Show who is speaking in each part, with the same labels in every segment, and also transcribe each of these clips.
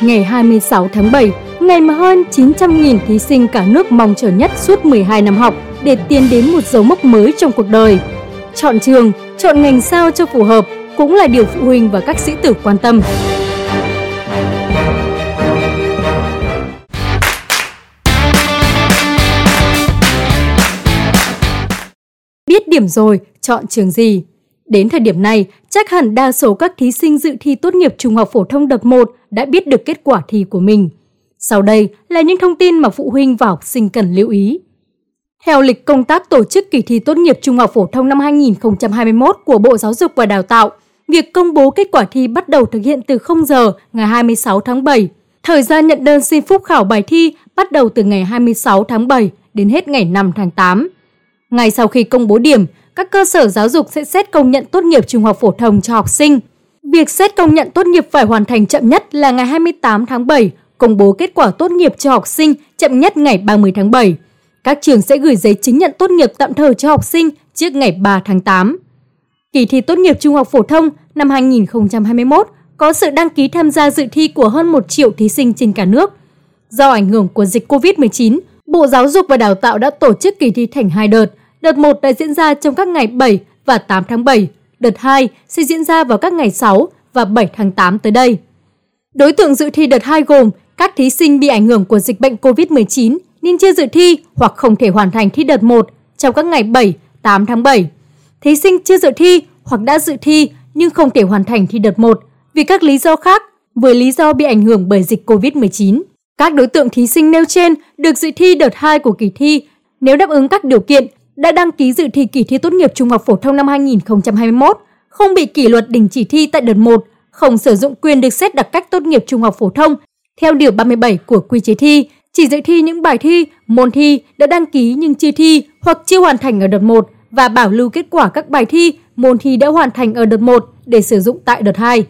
Speaker 1: ngày 26 tháng 7, ngày mà hơn 900.000 thí sinh cả nước mong chờ nhất suốt 12 năm học để tiến đến một dấu mốc mới trong cuộc đời. Chọn trường, chọn ngành sao cho phù hợp cũng là điều phụ huynh và các sĩ tử quan tâm. Biết điểm rồi, chọn trường gì? Đến thời điểm này, chắc hẳn đa số các thí sinh dự thi tốt nghiệp trung học phổ thông đợt 1 đã biết được kết quả thi của mình. Sau đây là những thông tin mà phụ huynh và học sinh cần lưu ý. Theo lịch công tác tổ chức kỳ thi tốt nghiệp trung học phổ thông năm 2021 của Bộ Giáo dục và Đào tạo, việc công bố kết quả thi bắt đầu thực hiện từ 0 giờ ngày 26 tháng 7. Thời gian nhận đơn xin phúc khảo bài thi bắt đầu từ ngày 26 tháng 7 đến hết ngày 5 tháng 8. Ngay sau khi công bố điểm, các cơ sở giáo dục sẽ xét công nhận tốt nghiệp trung học phổ thông cho học sinh. Việc xét công nhận tốt nghiệp phải hoàn thành chậm nhất là ngày 28 tháng 7, công bố kết quả tốt nghiệp cho học sinh chậm nhất ngày 30 tháng 7. Các trường sẽ gửi giấy chứng nhận tốt nghiệp tạm thời cho học sinh trước ngày 3 tháng 8. Kỳ thi tốt nghiệp trung học phổ thông năm 2021 có sự đăng ký tham gia dự thi của hơn 1 triệu thí sinh trên cả nước. Do ảnh hưởng của dịch COVID-19, Bộ Giáo dục và Đào tạo đã tổ chức kỳ thi thành hai đợt. Đợt 1 đã diễn ra trong các ngày 7 và 8 tháng 7. Đợt 2 sẽ diễn ra vào các ngày 6 và 7 tháng 8 tới đây. Đối tượng dự thi đợt 2 gồm các thí sinh bị ảnh hưởng của dịch bệnh COVID-19 nên chưa dự thi hoặc không thể hoàn thành thi đợt 1 trong các ngày 7, 8 tháng 7. Thí sinh chưa dự thi hoặc đã dự thi nhưng không thể hoàn thành thi đợt 1 vì các lý do khác với lý do bị ảnh hưởng bởi dịch COVID-19. Các đối tượng thí sinh nêu trên được dự thi đợt 2 của kỳ thi nếu đáp ứng các điều kiện đã đăng ký dự thi kỳ thi tốt nghiệp trung học phổ thông năm 2021, không bị kỷ luật đình chỉ thi tại đợt 1, không sử dụng quyền được xét đặc cách tốt nghiệp trung học phổ thông theo điều 37 của quy chế thi, chỉ dự thi những bài thi, môn thi đã đăng ký nhưng chưa thi hoặc chưa hoàn thành ở đợt 1 và bảo lưu kết quả các bài thi, môn thi đã hoàn thành ở đợt 1 để sử dụng tại đợt 2.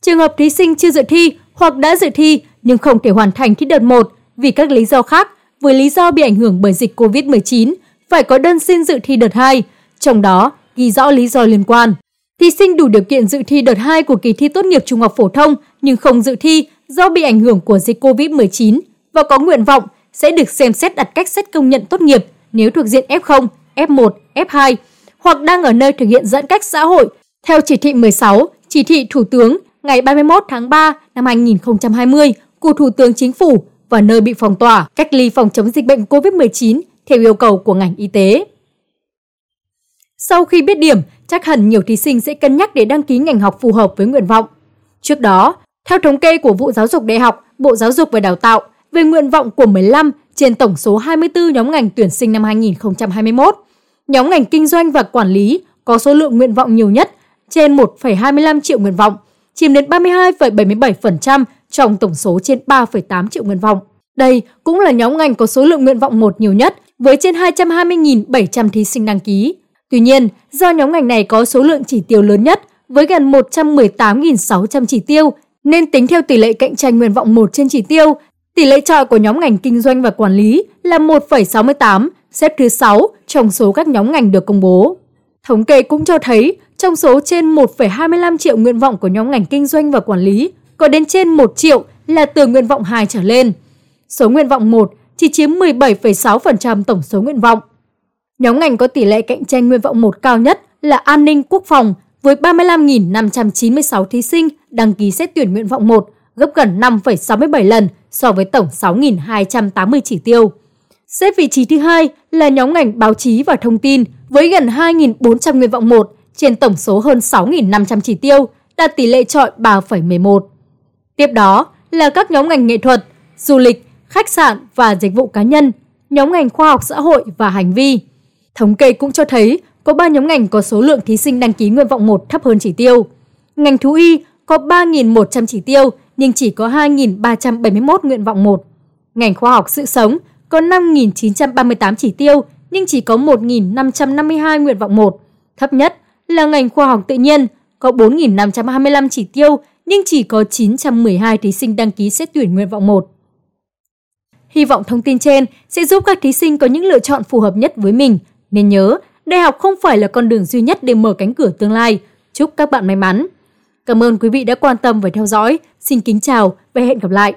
Speaker 1: Trường hợp thí sinh chưa dự thi hoặc đã dự thi nhưng không thể hoàn thành thi đợt 1 vì các lý do khác, với lý do bị ảnh hưởng bởi dịch COVID-19, phải có đơn xin dự thi đợt 2, trong đó ghi rõ lý do liên quan. Thí sinh đủ điều kiện dự thi đợt 2 của kỳ thi tốt nghiệp trung học phổ thông nhưng không dự thi do bị ảnh hưởng của dịch COVID-19 và có nguyện vọng sẽ được xem xét đặt cách xét công nhận tốt nghiệp nếu thuộc diện F0, F1, F2 hoặc đang ở nơi thực hiện giãn cách xã hội theo chỉ thị 16, chỉ thị Thủ tướng ngày 31 tháng 3 năm 2020 của Thủ tướng Chính phủ và nơi bị phong tỏa, cách ly phòng chống dịch bệnh COVID-19 theo yêu cầu của ngành y tế. Sau khi biết điểm, chắc hẳn nhiều thí sinh sẽ cân nhắc để đăng ký ngành học phù hợp với nguyện vọng. Trước đó, theo thống kê của Vụ Giáo dục Đại học, Bộ Giáo dục và Đào tạo về nguyện vọng của 15 trên tổng số 24 nhóm ngành tuyển sinh năm 2021, nhóm ngành kinh doanh và quản lý có số lượng nguyện vọng nhiều nhất trên 1,25 triệu nguyện vọng, chiếm đến 32,77% trong tổng số trên 3,8 triệu nguyện vọng. Đây cũng là nhóm ngành có số lượng nguyện vọng một nhiều nhất với trên 220.700 thí sinh đăng ký. Tuy nhiên, do nhóm ngành này có số lượng chỉ tiêu lớn nhất với gần 118.600 chỉ tiêu nên tính theo tỷ lệ cạnh tranh nguyện vọng 1 trên chỉ tiêu, tỷ lệ trọi của nhóm ngành kinh doanh và quản lý là 1,68, xếp thứ 6 trong số các nhóm ngành được công bố. Thống kê cũng cho thấy, trong số trên 1,25 triệu nguyện vọng của nhóm ngành kinh doanh và quản lý, có đến trên 1 triệu là từ nguyện vọng 2 trở lên. Số nguyện vọng 1 chỉ chiếm 17,6% tổng số nguyện vọng. Nhóm ngành có tỷ lệ cạnh tranh nguyện vọng 1 cao nhất là an ninh quốc phòng với 35.596 thí sinh đăng ký xét tuyển nguyện vọng 1, gấp gần 5,67 lần so với tổng 6.280 chỉ tiêu. Xếp vị trí thứ hai là nhóm ngành báo chí và thông tin với gần 2.400 nguyện vọng 1 trên tổng số hơn 6.500 chỉ tiêu, đạt tỷ lệ trọi 3,11. Tiếp đó là các nhóm ngành nghệ thuật, du lịch, khách sạn và dịch vụ cá nhân, nhóm ngành khoa học xã hội và hành vi. Thống kê cũng cho thấy có 3 nhóm ngành có số lượng thí sinh đăng ký nguyện vọng 1 thấp hơn chỉ tiêu. Ngành thú y có 3.100 chỉ tiêu nhưng chỉ có 2.371 nguyện vọng 1. Ngành khoa học sự sống có 5.938 chỉ tiêu nhưng chỉ có 1.552 nguyện vọng 1. Thấp nhất là ngành khoa học tự nhiên có 4.525 chỉ tiêu nhưng chỉ có 912 thí sinh đăng ký xét tuyển nguyện vọng 1. Hy vọng thông tin trên sẽ giúp các thí sinh có những lựa chọn phù hợp nhất với mình. Nên nhớ, đại học không phải là con đường duy nhất để mở cánh cửa tương lai. Chúc các bạn may mắn! Cảm ơn quý vị đã quan tâm và theo dõi. Xin kính chào và hẹn gặp lại.